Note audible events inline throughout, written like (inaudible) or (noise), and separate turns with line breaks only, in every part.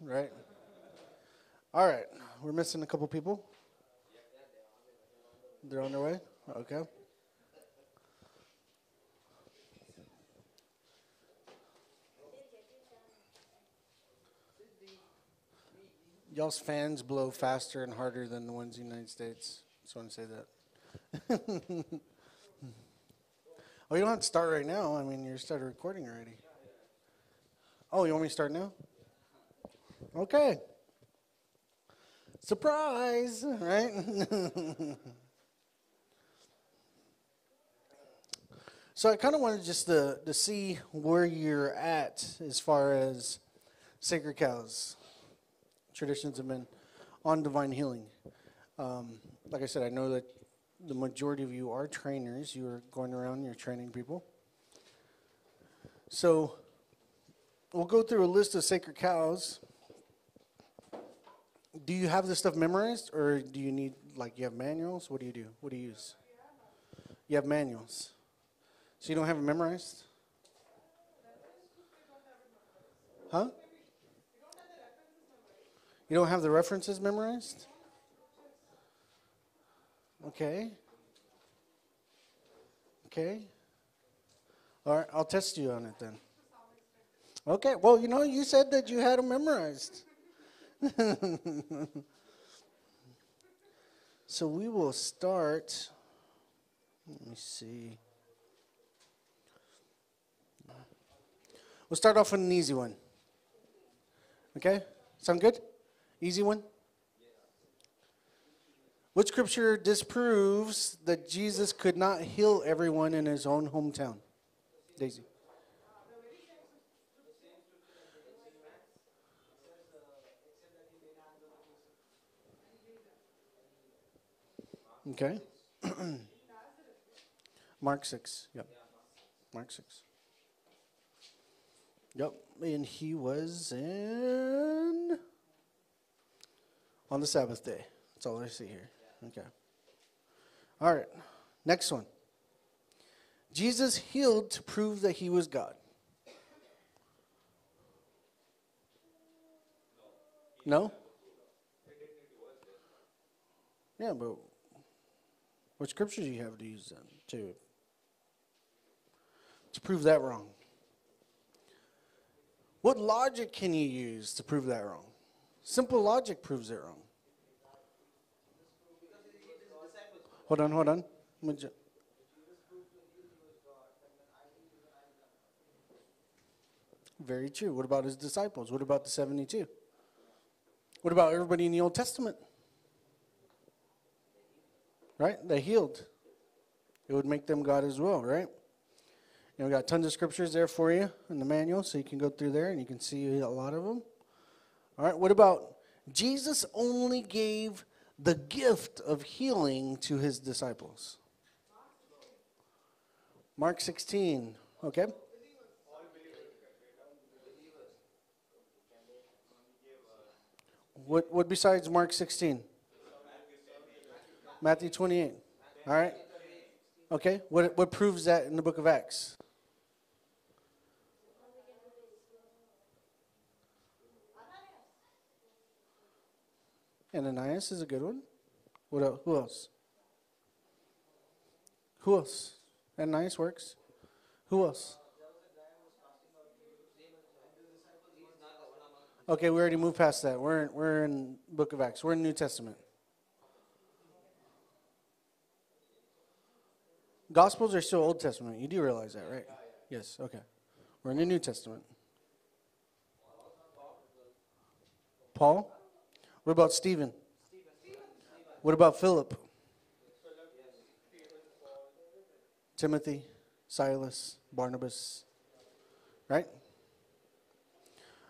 right? All right, we're missing a couple people. They're on their way? Okay. Y'all's fans blow faster and harder than the ones in the United States. Just want to say that. (laughs) oh, you don't have to start right now. I mean, you started recording already. Oh, you want me to start now? Okay. Surprise, right? (laughs) so I kind of wanted just to, to see where you're at as far as sacred cows. Traditions have been on divine healing. Um, like I said, I know that the majority of you are trainers. You are going around, you're training people. So we'll go through a list of sacred cows do you have this stuff memorized, or do you need like you have manuals? What do you do? What do you use? You have manuals, so you don't have it memorized. Huh? You don't have the references memorized? Okay. Okay. All right, I'll test you on it then. Okay, well, you know, you said that you had them memorized. (laughs) so we will start. Let me see. We'll start off with an easy one. Okay? Sound good? Easy one? Which scripture disproves that Jesus could not heal everyone in his own hometown? Daisy. Okay. (clears throat) Mark 6. Yep. Mark 6. Yep. And he was in. On the Sabbath day. That's all I see here. Okay. All right. Next one. Jesus healed to prove that he was God. No? Yeah, but what scriptures do you have to use then to to prove that wrong? What logic can you use to prove that wrong? Simple logic proves it wrong. Hold on, hold on. Very true. What about his disciples? What about the 72? What about everybody in the Old Testament? Right? They healed. It would make them God as well, right? And we got tons of scriptures there for you in the manual, so you can go through there and you can see a lot of them. All right, what about Jesus only gave the gift of healing to his disciples? Mark 16, okay? What, what besides Mark 16? Matthew 28. All right? Okay. What, what proves that in the book of Acts? Ananias is a good one. What else? Who else? Who else? Ananias works. Who else? Okay, we already moved past that. We're in, we're in Book of Acts. We're in New Testament. Gospels are still Old Testament. You do realize that, right? Yes, okay. We're in the New Testament. Paul? What about Stephen? What about Philip? Timothy, Silas, Barnabas. Right?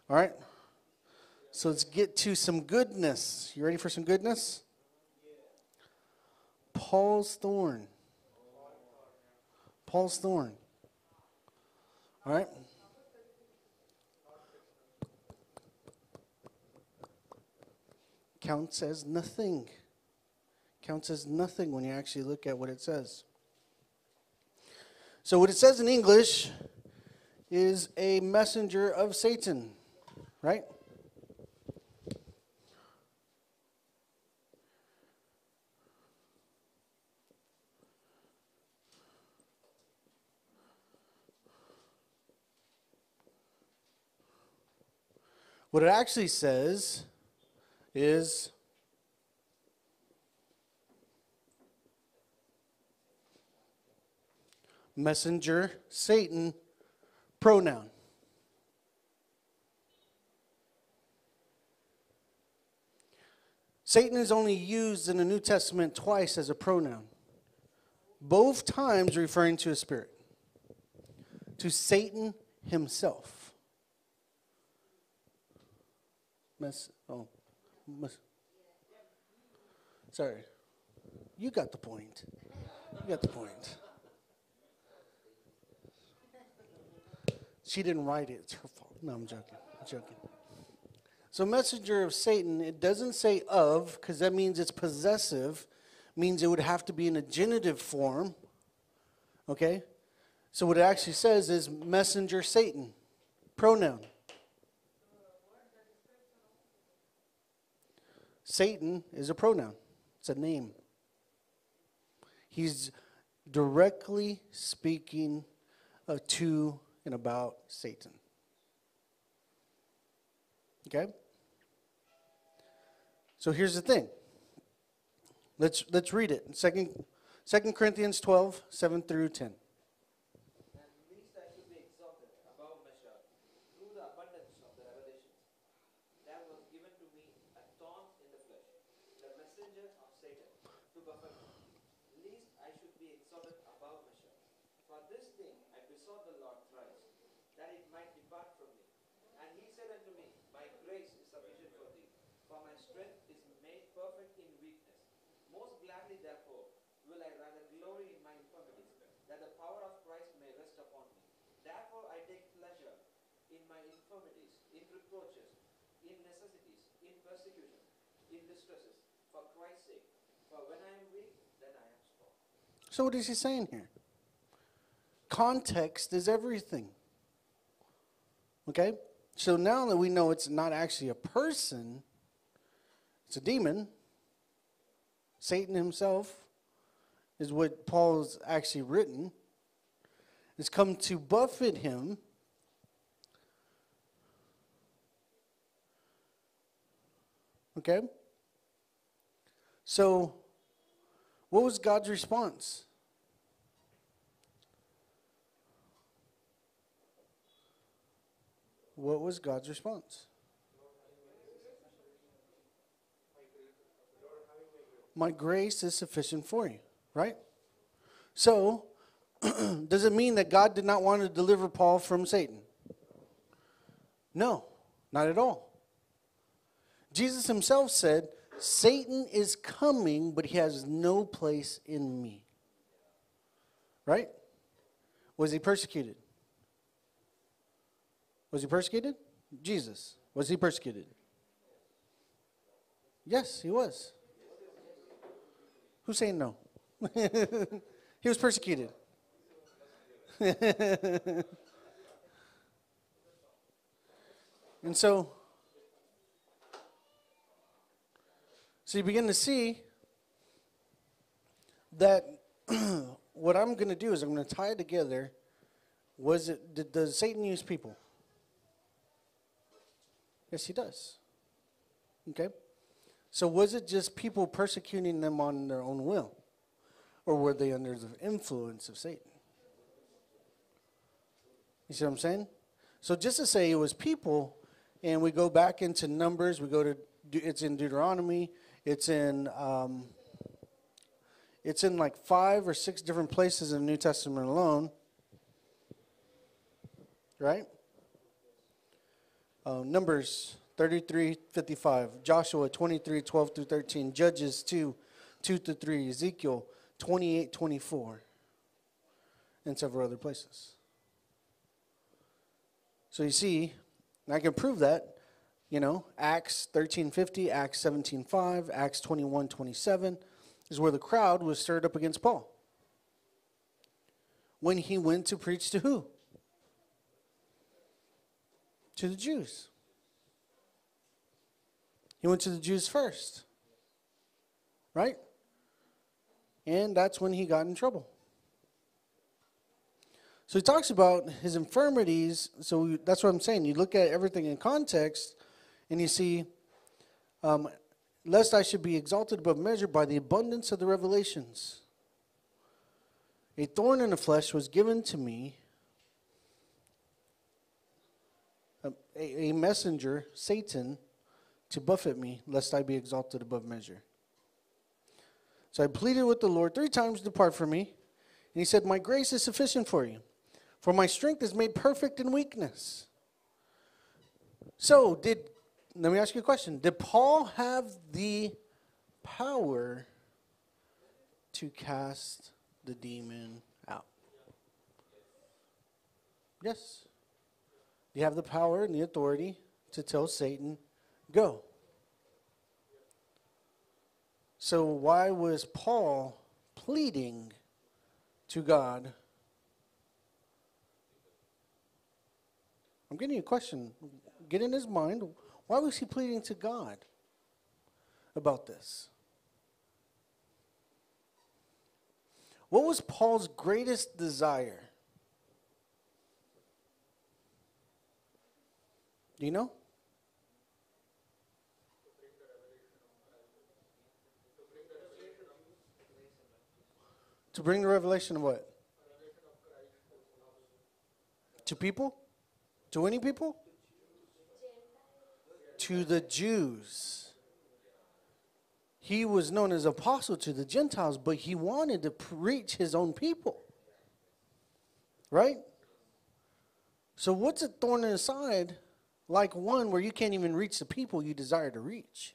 All right. So let's get to some goodness. You ready for some goodness? Paul's thorn. Paul's thorn. All right? Counts as nothing. Counts as nothing when you actually look at what it says. So, what it says in English is a messenger of Satan, right? What it actually says is messenger, Satan, pronoun. Satan is only used in the New Testament twice as a pronoun, both times referring to a spirit, to Satan himself. Mess, oh, mess. Sorry. You got the point. You got the point. She didn't write it. It's her fault. No, I'm joking. I'm joking. So, messenger of Satan, it doesn't say of, because that means it's possessive, means it would have to be in a genitive form. Okay? So, what it actually says is messenger Satan, pronoun. Satan is a pronoun, it's a name. He's directly speaking uh, to and about Satan. Okay? So here's the thing. Let's let's read it. Second, Second Corinthians 12, 7 through 10. messenger of Satan to buffer. So, what is he saying here? Context is everything. Okay? So now that we know it's not actually a person, it's a demon, Satan himself is what Paul's actually written, has come to buffet him. Okay? So, what was God's response? What was God's response? My grace is sufficient for you, right? So, (clears throat) does it mean that God did not want to deliver Paul from Satan? No, not at all. Jesus himself said, Satan is coming, but he has no place in me. Right? Was he persecuted? Was he persecuted? Jesus. Was he persecuted? Yes, he was. Who's saying no? (laughs) he was persecuted. (laughs) and so So you begin to see that (clears throat) what I'm going to do is I'm going to tie it together. Was it did, does Satan use people? Yes, he does. Okay. So was it just people persecuting them on their own will, or were they under the influence of Satan? You see what I'm saying? So just to say it was people, and we go back into Numbers, we go to it's in Deuteronomy, it's in um, it's in like five or six different places in the New Testament alone. Right? Uh, Numbers 33, 55. Joshua 23, 12 through 13. Judges 2, 2 to 3. Ezekiel 28, 24. And several other places. So you see, I can prove that you know, Acts 13:50, Acts 17:5, Acts 21:27 is where the crowd was stirred up against Paul. When he went to preach to who? To the Jews. He went to the Jews first. Right? And that's when he got in trouble. So he talks about his infirmities. So that's what I'm saying. You look at everything in context And you see, um, lest I should be exalted above measure by the abundance of the revelations. A thorn in the flesh was given to me, a, a messenger, Satan, to buffet me, lest I be exalted above measure. So I pleaded with the Lord three times depart from me. And he said, My grace is sufficient for you, for my strength is made perfect in weakness. So, did, let me ask you a question. Did Paul have the power to cast the demon out? Yes. You have the power and the authority to tell Satan, go. So, why was Paul pleading to God? I'm getting a question. Get in his mind. Why was he pleading to God about this? What was Paul's greatest desire? Do you know? To bring the revelation of what? To people? To any people? To the Jews. He was known as apostle to the Gentiles, but he wanted to preach his own people. Right? So, what's a thorn in the side like one where you can't even reach the people you desire to reach?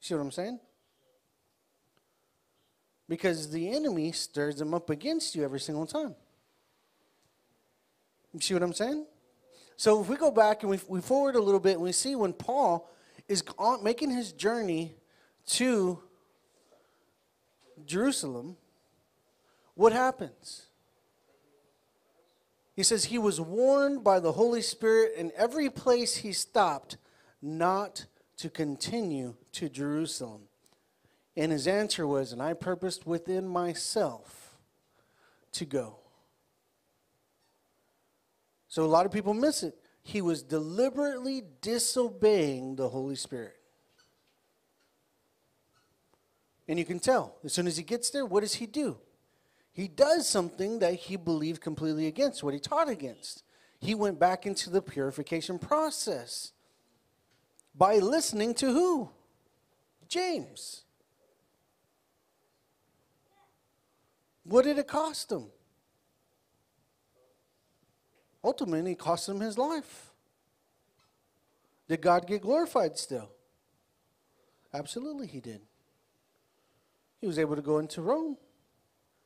See what I'm saying? Because the enemy stirs them up against you every single time. You see what I'm saying? So if we go back and we, we forward a little bit and we see when Paul is on, making his journey to Jerusalem, what happens? He says he was warned by the Holy Spirit in every place he stopped not to continue to Jerusalem. And his answer was, And I purposed within myself to go. So a lot of people miss it. He was deliberately disobeying the Holy Spirit. And you can tell, as soon as he gets there, what does he do? He does something that he believed completely against, what he taught against. He went back into the purification process by listening to who? James. What did it cost him? Ultimately, cost him his life. Did God get glorified still? Absolutely, he did. He was able to go into Rome,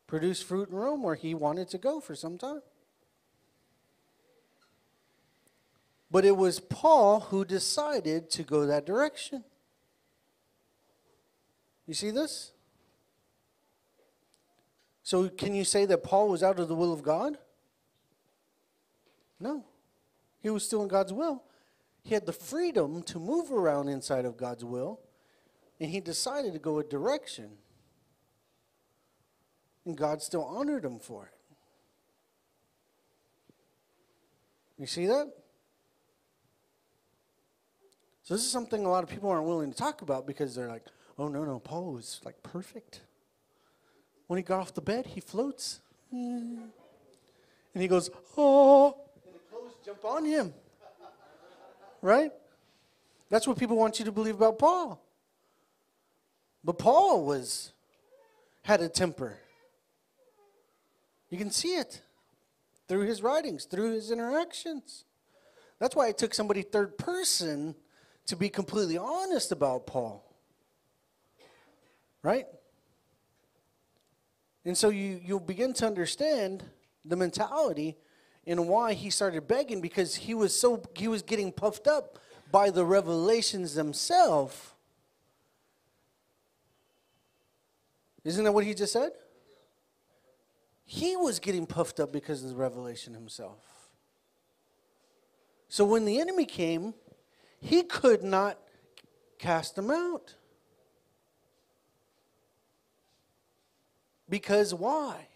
produce fruit in Rome where he wanted to go for some time. But it was Paul who decided to go that direction. You see this? So, can you say that Paul was out of the will of God? No. He was still in God's will. He had the freedom to move around inside of God's will, and he decided to go a direction. And God still honored him for it. You see that? So, this is something a lot of people aren't willing to talk about because they're like, oh, no, no, Paul was like perfect. When he got off the bed, he floats. (laughs) And he goes, oh. Jump on him. Right? That's what people want you to believe about Paul. But Paul was had a temper. You can see it through his writings, through his interactions. That's why it took somebody third person to be completely honest about Paul. Right? And so you, you'll begin to understand the mentality and why he started begging because he was so he was getting puffed up by the revelations themselves. Isn't that what he just said? He was getting puffed up because of the revelation himself. So when the enemy came, he could not cast them out. Because why?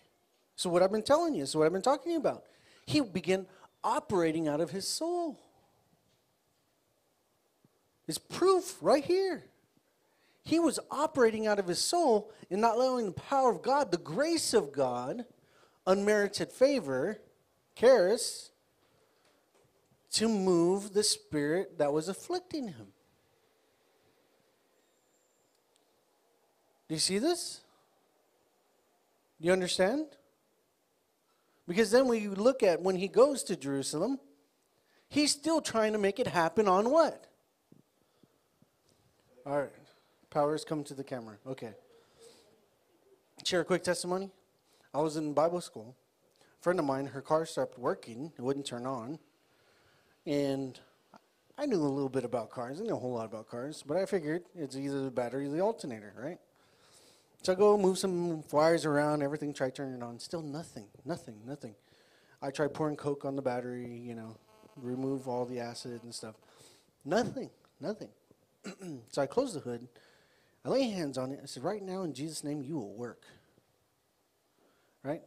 So, what I've been telling you, so what I've been talking about. He began operating out of his soul. is proof right here. He was operating out of his soul and not allowing the power of God, the grace of God, unmerited favor, charis, to move the spirit that was afflicting him. Do you see this? Do you understand? Because then we look at when he goes to Jerusalem, he's still trying to make it happen on what? All right. Powers come to the camera. Okay. Share a quick testimony. I was in Bible school. A friend of mine, her car stopped working. It wouldn't turn on. And I knew a little bit about cars. I knew a whole lot about cars, but I figured it's either the battery or the alternator, right? So I go move some wires around, everything, try turning it on. Still nothing, nothing, nothing. I try pouring Coke on the battery, you know, remove all the acid and stuff. Nothing, nothing. (clears throat) so I close the hood. I lay hands on it. I said, Right now, in Jesus' name, you will work. Right?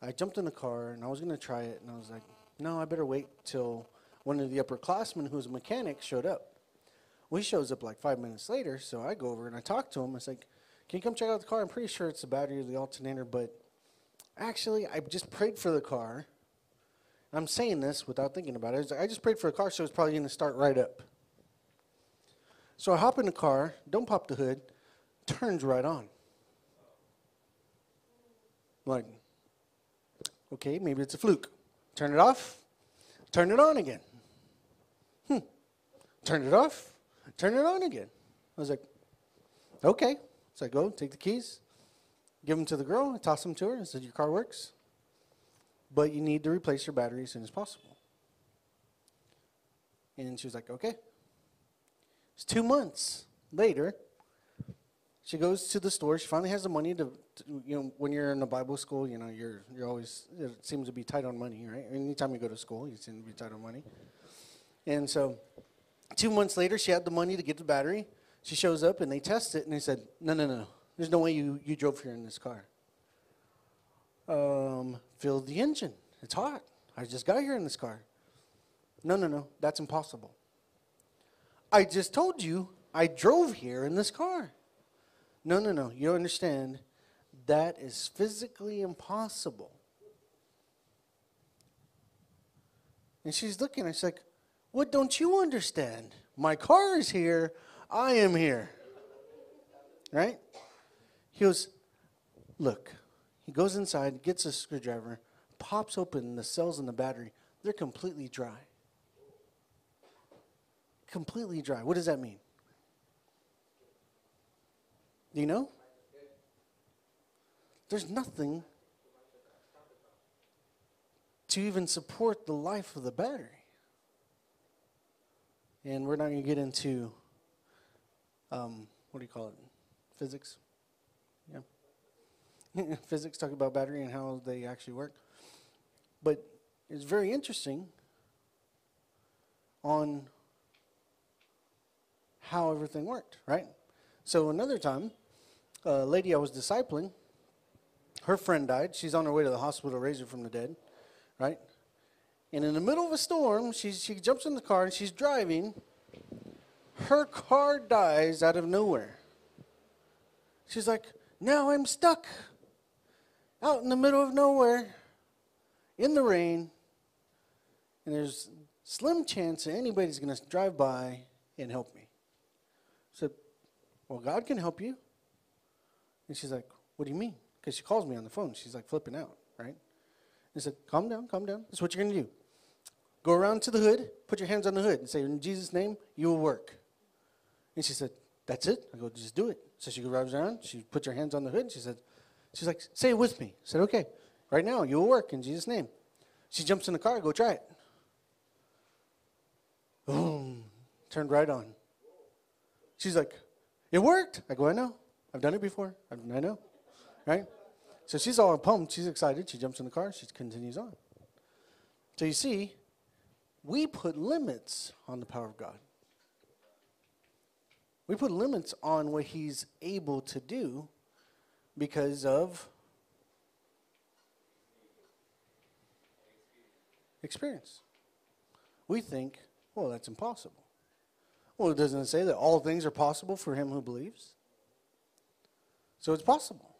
I jumped in the car and I was going to try it, and I was like, No, I better wait till one of the upperclassmen who's a mechanic showed up. Well, he shows up like five minutes later, so I go over and I talk to him. I was like, Can you come check out the car? I'm pretty sure it's the battery or the alternator, but actually, I just prayed for the car. I'm saying this without thinking about it. I just prayed for a car, so it's probably going to start right up. So I hop in the car, don't pop the hood, turns right on. I'm Like, okay, maybe it's a fluke. Turn it off, turn it on again. Hmm. Turn it off, turn it on again. I was like, okay. So I go, take the keys, give them to the girl, I toss them to her. I said, Your car works, but you need to replace your battery as soon as possible. And she was like, Okay. It's two months later. She goes to the store. She finally has the money to, to, you know, when you're in a Bible school, you know, you're you're always it seems to be tight on money, right? Anytime you go to school, you seem to be tight on money. And so, two months later, she had the money to get the battery. She shows up and they test it, and they said, "No, no, no, there's no way you you drove here in this car. Um, filled the engine. It's hot. I just got here in this car. No, no, no, that's impossible. I just told you I drove here in this car. No, no, no. You don't understand? That is physically impossible. And she's looking. I was like, What don't you understand? My car is here. I am here. Right? He goes, Look. He goes inside, gets a screwdriver, pops open the cells in the battery. They're completely dry completely dry. What does that mean? Do you know? There's nothing to even support the life of the battery. And we're not going to get into, um, what do you call it? Physics? Yeah. (laughs) Physics, talk about battery and how they actually work. But it's very interesting on how everything worked, right? So another time, a lady I was discipling, her friend died. She's on her way to the hospital to raise her from the dead, right? And in the middle of a storm, she, she jumps in the car and she's driving. Her car dies out of nowhere. She's like, now I'm stuck out in the middle of nowhere in the rain. And there's slim chance that anybody's going to drive by and help me I said, Well, God can help you. And she's like, What do you mean? Because she calls me on the phone. She's like flipping out, right? I said, Calm down, calm down. That's what you're going to do. Go around to the hood, put your hands on the hood, and say, In Jesus' name, you will work. And she said, That's it? I go, Just do it. So she goes around, she put her hands on the hood, she said, She's like, Say it with me. I said, Okay, right now, you will work in Jesus' name. She jumps in the car, go try it. Boom, turned right on. She's like, it worked. I go, I know. I've done it before. I know. Right? So she's all pumped. She's excited. She jumps in the car. She continues on. So you see, we put limits on the power of God. We put limits on what He's able to do because of experience. We think, well, that's impossible. Well, it doesn't it say that all things are possible for him who believes? So it's possible,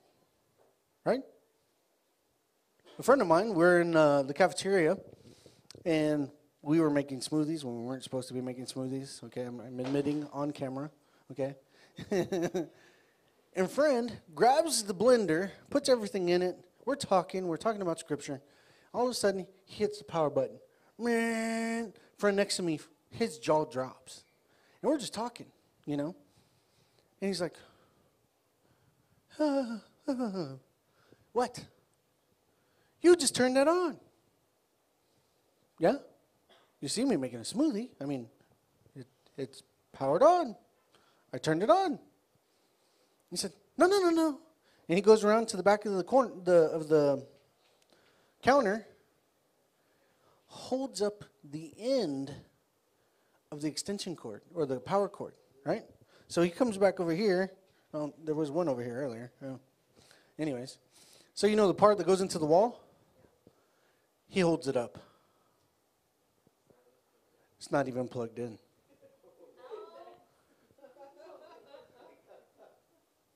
right? A friend of mine, we're in uh, the cafeteria, and we were making smoothies when we weren't supposed to be making smoothies. Okay, I'm, I'm admitting on camera. Okay, (laughs) and friend grabs the blender, puts everything in it. We're talking. We're talking about scripture. All of a sudden, he hits the power button. Man, friend next to me, his jaw drops, and we're just talking, you know. And he's like, (laughs) "What? You just turned that on?" Yeah. You see me making a smoothie. I mean, it, it's powered on. I turned it on. He said, "No, no, no, no." And he goes around to the back of the corner the, of the counter, holds up the end of the extension cord or the power cord, right? So he comes back over here. Oh, there was one over here earlier. Oh. Anyways, so you know the part that goes into the wall? He holds it up. It's not even plugged in.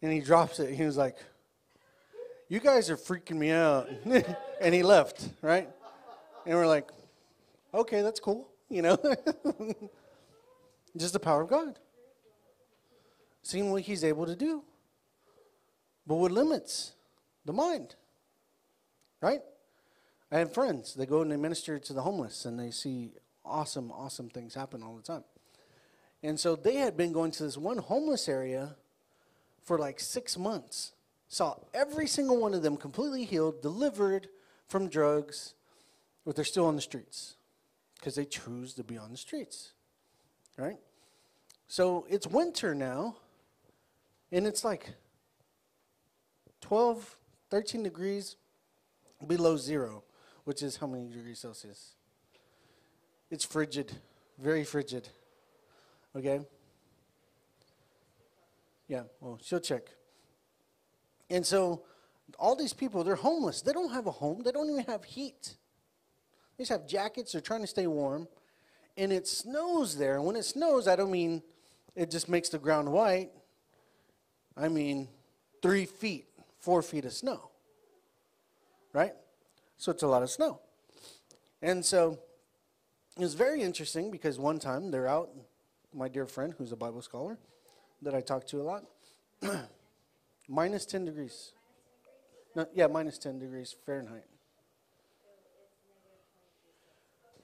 And he drops it. He was like, You guys are freaking me out. (laughs) and he left, right? And we're like, Okay, that's cool. You know? (laughs) Just the power of God. Seeing what he's able to do. But what limits? The mind. Right? I have friends. They go and they minister to the homeless and they see awesome, awesome things happen all the time. And so they had been going to this one homeless area for like six months. Saw every single one of them completely healed, delivered from drugs, but they're still on the streets because they choose to be on the streets. Right? So it's winter now, and it's like 12, 13 degrees below zero, which is how many degrees Celsius? It's frigid, very frigid. Okay? Yeah, well, she'll check. And so all these people, they're homeless. They don't have a home, they don't even have heat. They just have jackets, they're trying to stay warm. And it snows there. And when it snows, I don't mean it just makes the ground white. I mean three feet, four feet of snow. Right? So it's a lot of snow. And so it was very interesting because one time they're out, my dear friend, who's a Bible scholar that I talk to a lot, (clears throat) minus 10 degrees. No, yeah, minus 10 degrees Fahrenheit.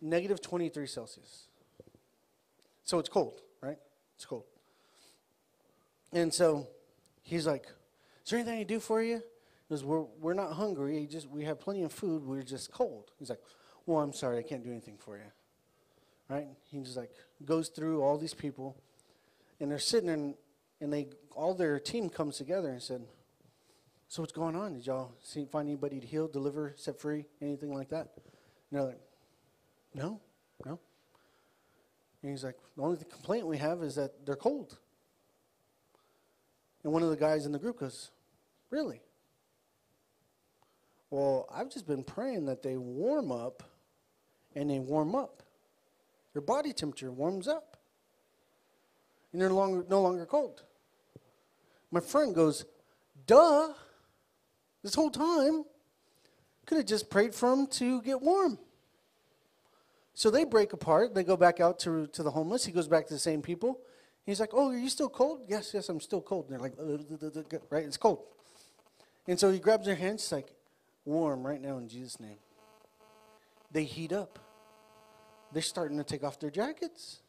Negative 23 Celsius. So it's cold, right? It's cold. And so he's like, Is there anything I can do for you? Because we're, we're not hungry. Just, we have plenty of food. We're just cold. He's like, Well, I'm sorry. I can't do anything for you right? He just like goes through all these people, and they're sitting there, they all their team comes together and said, "So what's going on? Did y'all see find anybody to heal, deliver, set free, anything like that?" And they're like, "No, no." And he's like, "The only complaint we have is that they're cold." And one of the guys in the group goes, "Really?" Well, I've just been praying that they warm up and they warm up. Their body temperature warms up. And they're longer, no longer cold. My friend goes, Duh, this whole time, could have just prayed for him to get warm. So they break apart. They go back out to, to the homeless. He goes back to the same people. He's like, Oh, are you still cold? Yes, yes, I'm still cold. And they're like, Right, it's cold. And so he grabs their hands, he's like, Warm right now in Jesus' name. They heat up they're starting to take off their jackets.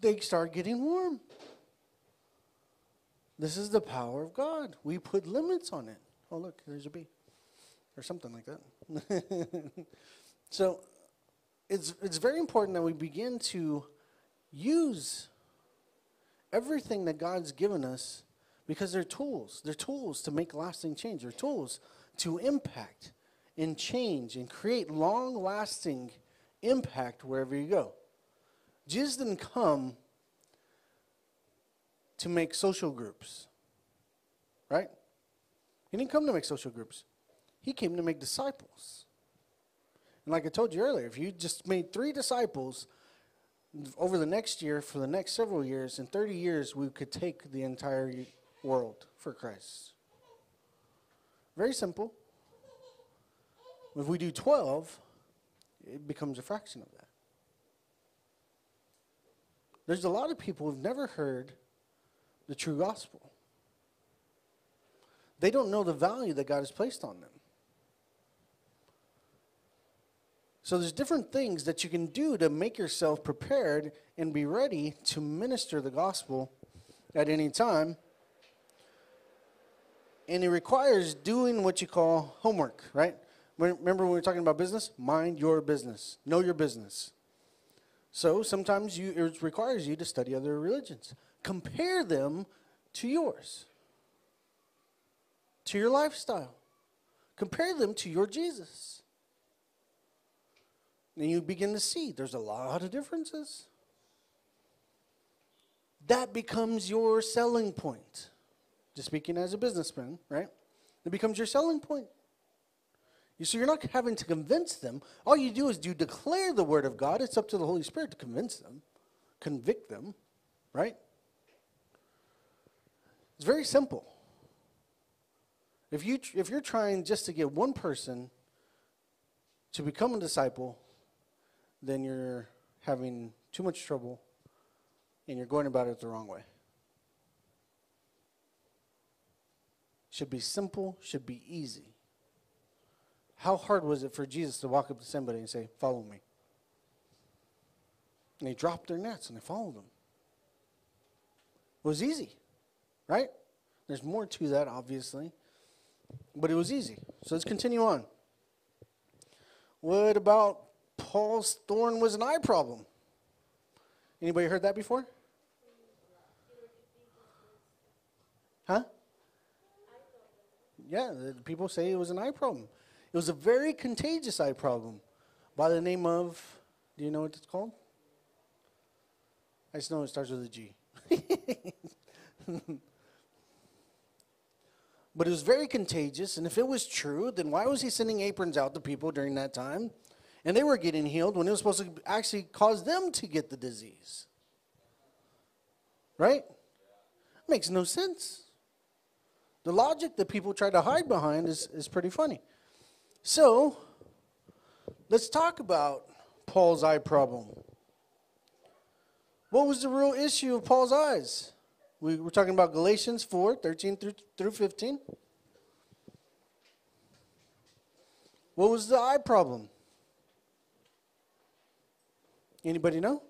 They start getting warm. This is the power of God. We put limits on it. Oh, look, there's a bee. Or something like that. (laughs) so it's, it's very important that we begin to use everything that God's given us because they're tools. They're tools to make lasting change, they're tools to impact and change and create long lasting impact wherever you go. Jesus didn't come to make social groups, right? He didn't come to make social groups, he came to make disciples. And like I told you earlier, if you just made three disciples, over the next year, for the next several years, in 30 years, we could take the entire world for Christ. Very simple. If we do 12, it becomes a fraction of that. There's a lot of people who've never heard the true gospel. They don't know the value that God has placed on them. So there's different things that you can do to make yourself prepared and be ready to minister the gospel at any time. And it requires doing what you call homework, right? Remember when we were talking about business? Mind your business. Know your business. So sometimes you, it requires you to study other religions. Compare them to yours, to your lifestyle. Compare them to your Jesus. And you begin to see there's a lot of differences. That becomes your selling point. Just speaking as a businessman, right? It becomes your selling point. You so you're not having to convince them. All you do is you declare the word of God. It's up to the Holy Spirit to convince them, convict them, right? It's very simple. If you if you're trying just to get one person to become a disciple, then you're having too much trouble and you're going about it the wrong way. Should be simple, should be easy. How hard was it for Jesus to walk up to somebody and say, Follow me? And they dropped their nets and they followed him. It was easy, right? There's more to that, obviously, but it was easy. So let's continue on. What about Paul's thorn was an eye problem. Anybody heard that before? Huh? Yeah, people say it was an eye problem. It was a very contagious eye problem by the name of, do you know what it's called? I just know it starts with a G. (laughs) but it was very contagious, and if it was true, then why was he sending aprons out to people during that time? and they were getting healed when it was supposed to actually cause them to get the disease. Right? Makes no sense. The logic that people try to hide behind is, is pretty funny. So, let's talk about Paul's eye problem. What was the real issue of Paul's eyes? We were talking about Galatians 4 13 through, through 15. What was the eye problem? Anybody know?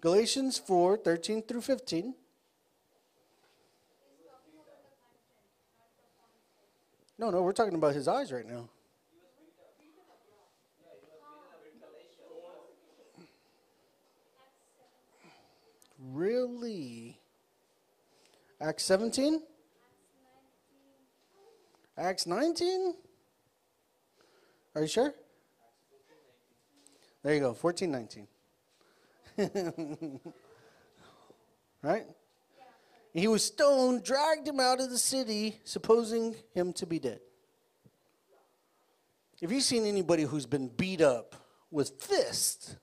Galatians 4 13 through 15. No, no, we're talking about his eyes right now. Really? Acts 17? Acts 19? Are you sure? There you go, 1419. (laughs) right? He was stoned, dragged him out of the city, supposing him to be dead. If you've seen anybody who's been beat up with fists,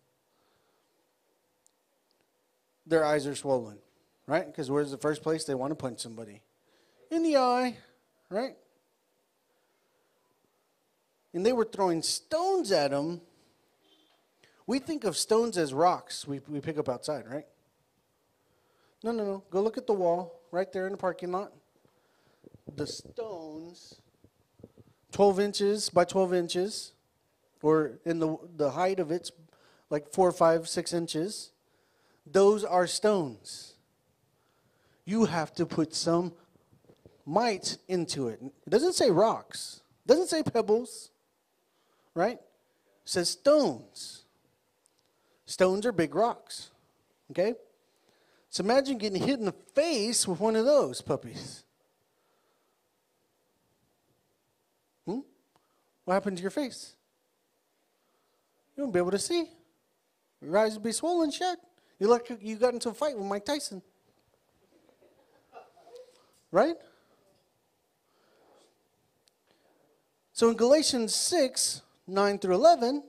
their eyes are swollen, right? Because where's the first place they want to punch somebody? In the eye, right? And they were throwing stones at him we think of stones as rocks we, we pick up outside, right? No, no, no. Go look at the wall right there in the parking lot. The stones, 12 inches by 12 inches, or in the, the height of it's like four, five, six inches. Those are stones. You have to put some might into it. It doesn't say rocks, it doesn't say pebbles, right? It says stones. Stones are big rocks. Okay? So imagine getting hit in the face with one of those puppies. Hmm? What happened to your face? You won't be able to see. Your eyes will be swollen shut. You like you got into a fight with Mike Tyson. Right? So in Galatians 6, 9 through 11,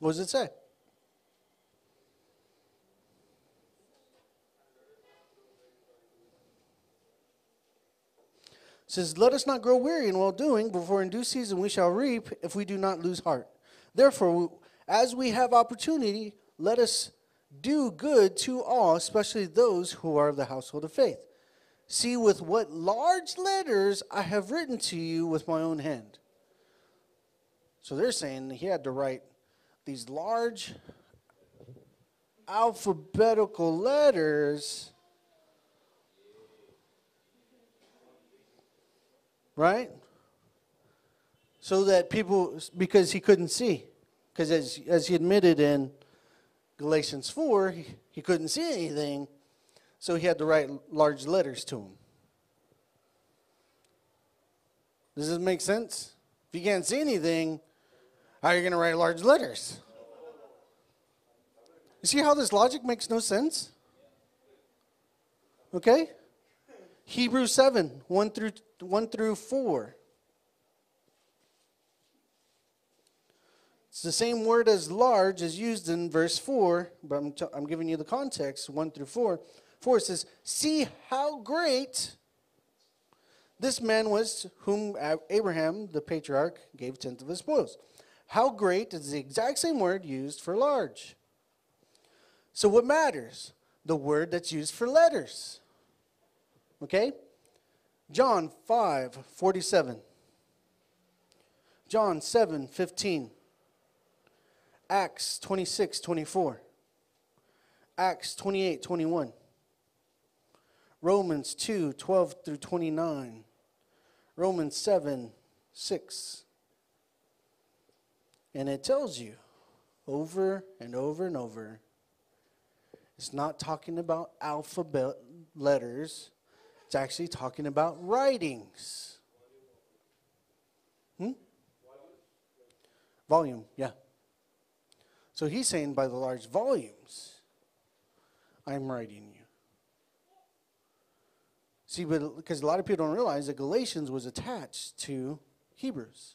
What does it say? Says, Let us not grow weary in well doing, before in due season we shall reap if we do not lose heart. Therefore, as we have opportunity, let us do good to all, especially those who are of the household of faith. See with what large letters I have written to you with my own hand. So they're saying he had to write these large alphabetical letters. Right? So that people, because he couldn't see. Because as, as he admitted in Galatians 4, he, he couldn't see anything. So he had to write large letters to him. Does this make sense? If you can't see anything, how are you going to write large letters? You see how this logic makes no sense? Okay? Hebrews 7, 1 through, 1 through 4. It's the same word as large as used in verse 4, but I'm, t- I'm giving you the context 1 through 4. 4 says, See how great this man was, whom Abraham, the patriarch, gave tenth of his spoils. How great is the exact same word used for large. So, what matters? The word that's used for letters. Okay? John 5 47. John 7 15. Acts 26 24. Acts 28 21. Romans 2 12 through 29. Romans 7 6. And it tells you over and over and over it's not talking about alphabet letters, it's actually talking about writings. Hmm? Volume, yeah. So he's saying by the large volumes, I'm writing you. See, but because a lot of people don't realize that Galatians was attached to Hebrews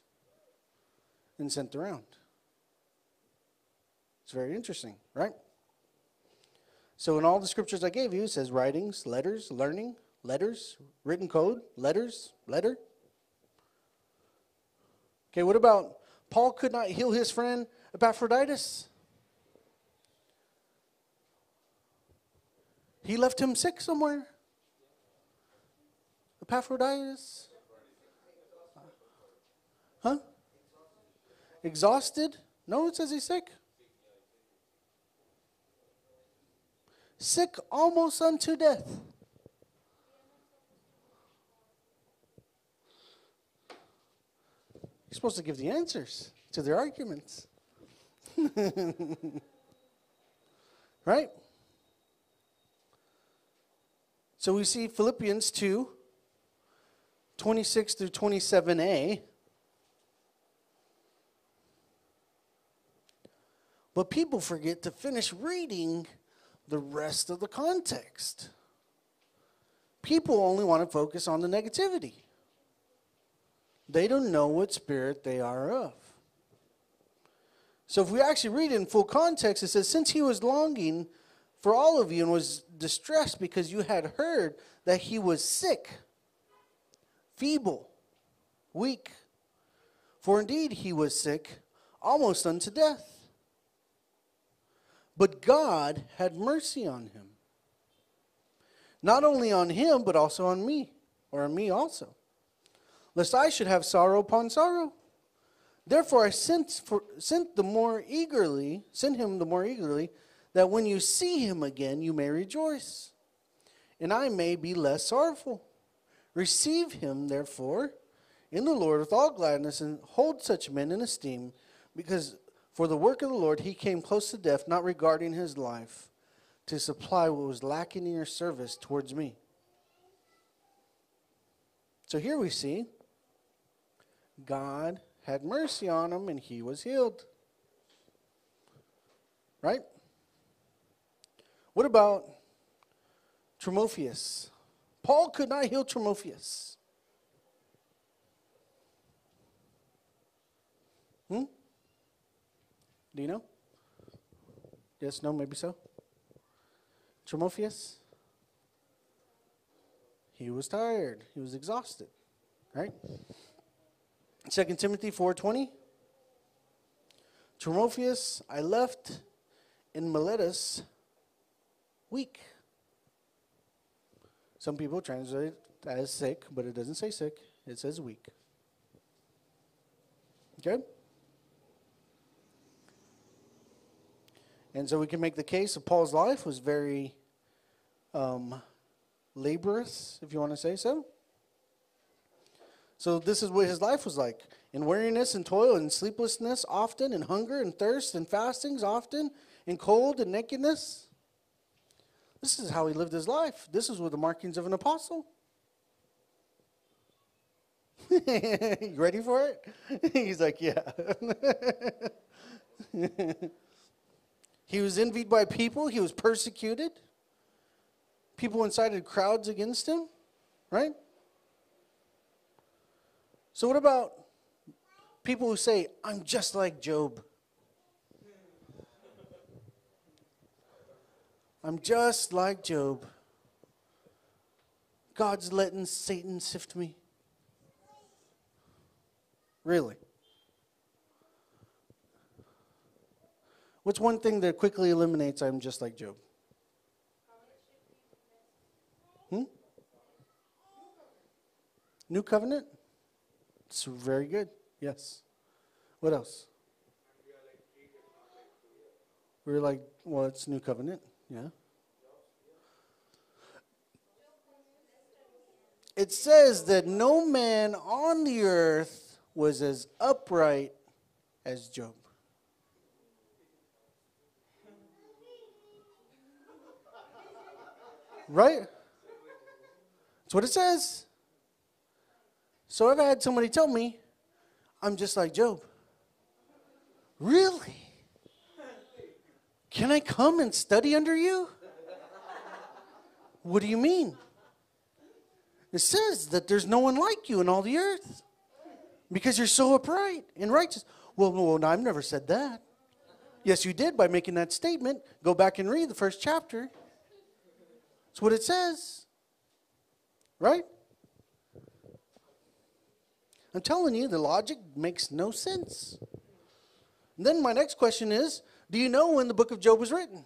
and sent around. It's very interesting, right? So in all the scriptures I gave you, it says writings, letters, learning, letters, written code, letters, letter. Okay, what about Paul could not heal his friend Epaphroditus? He left him sick somewhere. Epaphroditus? Huh? Exhausted? No, it says he's sick. Sick almost unto death. You're supposed to give the answers to their arguments. (laughs) right? So we see Philippians 2 26 through 27a. But people forget to finish reading the rest of the context. People only want to focus on the negativity. They don't know what spirit they are of. So if we actually read it in full context, it says, Since he was longing for all of you and was distressed because you had heard that he was sick, feeble, weak. For indeed he was sick, almost unto death. But God had mercy on him. Not only on him, but also on me, or on me also, lest I should have sorrow upon sorrow. Therefore I sent, for, sent the more eagerly, sent him the more eagerly, that when you see him again, you may rejoice, and I may be less sorrowful. Receive him, therefore, in the Lord with all gladness, and hold such men in esteem, because for the work of the Lord he came close to death, not regarding his life, to supply what was lacking in your service towards me. So here we see God had mercy on him and he was healed. Right? What about Timotheus? Paul could not heal Timotheus. Hmm? Do you know? Yes, no, maybe so. Timotheus? He was tired. He was exhausted. Right? 2 Timothy 4.20 Timotheus, I left in Miletus weak. Some people translate it as sick, but it doesn't say sick. It says weak. Okay? And so we can make the case of Paul's life was very um, laborious, if you want to say so. So this is what his life was like. In weariness and toil and sleeplessness often, in hunger and thirst and fastings often, in cold and nakedness. This is how he lived his life. This is with the markings of an apostle. (laughs) you ready for it? (laughs) He's like, yeah. (laughs) he was envied by people, he was persecuted. People incited crowds against him, right? So, what about people who say, I'm just like Job? I'm just like Job. God's letting Satan sift me. Really? What's one thing that quickly eliminates I'm just like Job? Hmm? New covenant? It's very good. Yes. What else? We're like, well, it's new covenant. Yeah. It says that no man on the earth was as upright as Job. Right? That's what it says. So I've had somebody tell me, I'm just like Job. Really? Can I come and study under you? What do you mean? It says that there's no one like you in all the earth because you're so upright and righteous. Well, well, I've never said that. Yes, you did by making that statement. Go back and read the first chapter. That's what it says. Right? I'm telling you, the logic makes no sense. And then my next question is Do you know when the book of Job was written?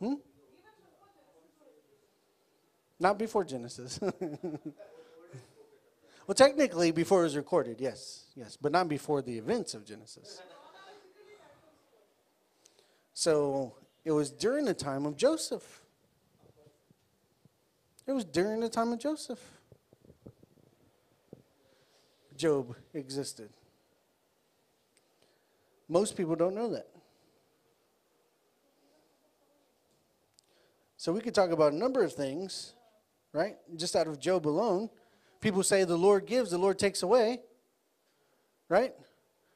Hmm? Not before Genesis. (laughs) well, technically, before it was recorded, yes, yes, but not before the events of Genesis. So it was during the time of Joseph. It was during the time of Joseph. Job existed. Most people don't know that. So we could talk about a number of things, right? Just out of Job alone. People say the Lord gives, the Lord takes away. Right?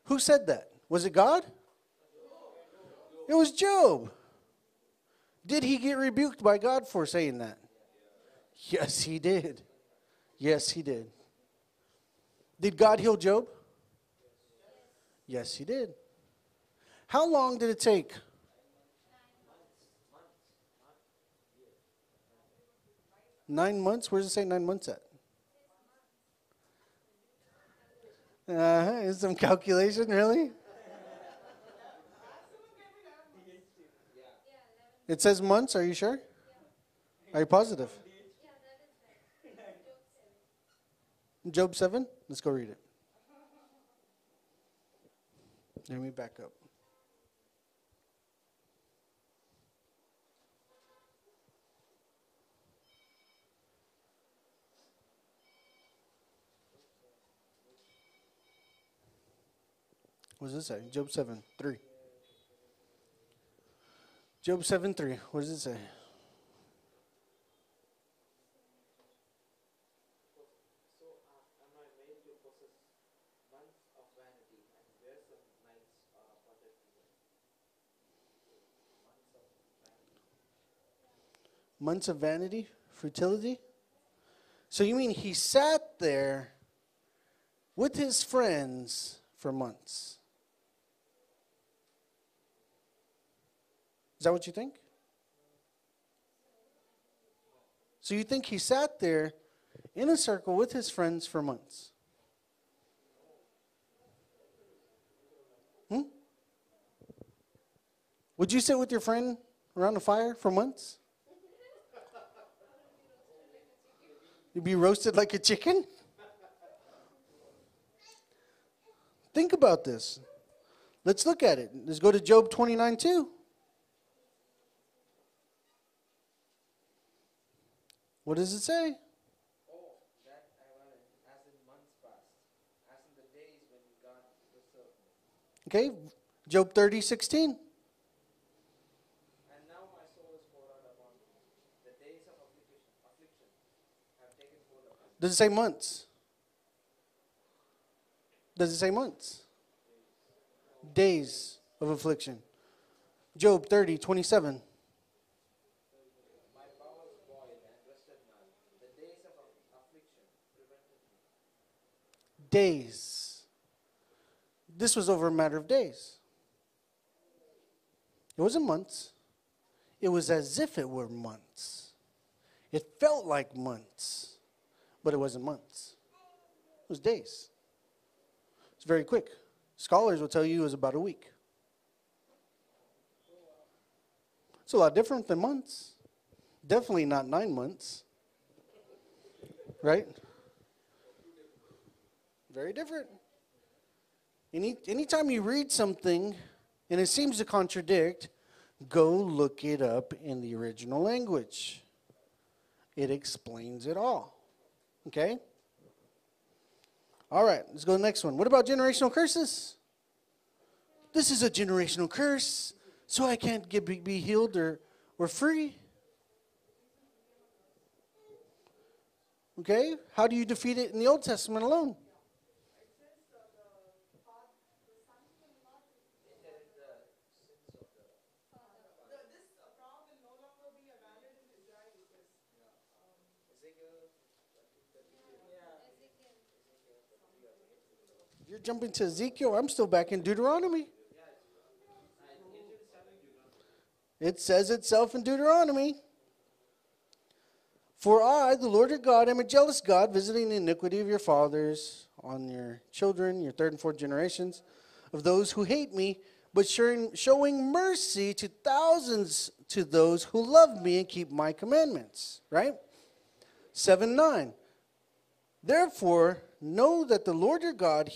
Who said that? Was it God? It was Job. Did he get rebuked by God for saying that? Yes, he did. Yes, he did. Did God heal Job? Yes, he did. How long did it take? Nine months? Where does it say nine months at? Uh, is some calculation, really? It says months, are you sure? Are you positive? Job 7? Let's go read it. Let me back up. What does it say? Job 7 3. Job 7 3. What does it say? Months of vanity, fertility. So you mean he sat there with his friends for months. Is that what you think? So you think he sat there in a circle with his friends for months? Hmm? Would you sit with your friend around the fire for months? You'd be roasted like a chicken? Think about this. Let's look at it. Let's go to Job 29 2. What does it say? Okay, Job 30 16.
And now my soul is poured out upon me. The days of affliction, affliction have taken hold of me.
Does it say months? Does it say months? Days of affliction. Job 30 27.
My bowels boiled and rested none. The days of aff- affliction prevented me.
Days. This was over a matter of days. It wasn't months. It was as if it were months. It felt like months, but it wasn't months. It was days. It's very quick. Scholars will tell you it was about a week. It's a lot different than months. Definitely not nine months. Right? Very different. Any anytime you read something and it seems to contradict, go look it up in the original language. It explains it all. Okay? All right, let's go to the next one. What about generational curses? This is a generational curse, so I can't get, be, be healed or, or free. Okay? How do you defeat it in the Old Testament alone? You're jumping to Ezekiel. I'm still back in Deuteronomy. It says itself in Deuteronomy. For I, the Lord your God, am a jealous God, visiting the iniquity of your fathers on your children, your third and fourth generations, of those who hate me, but showing, showing mercy to thousands to those who love me and keep my commandments. Right? 7 9. Therefore, know that the Lord your God,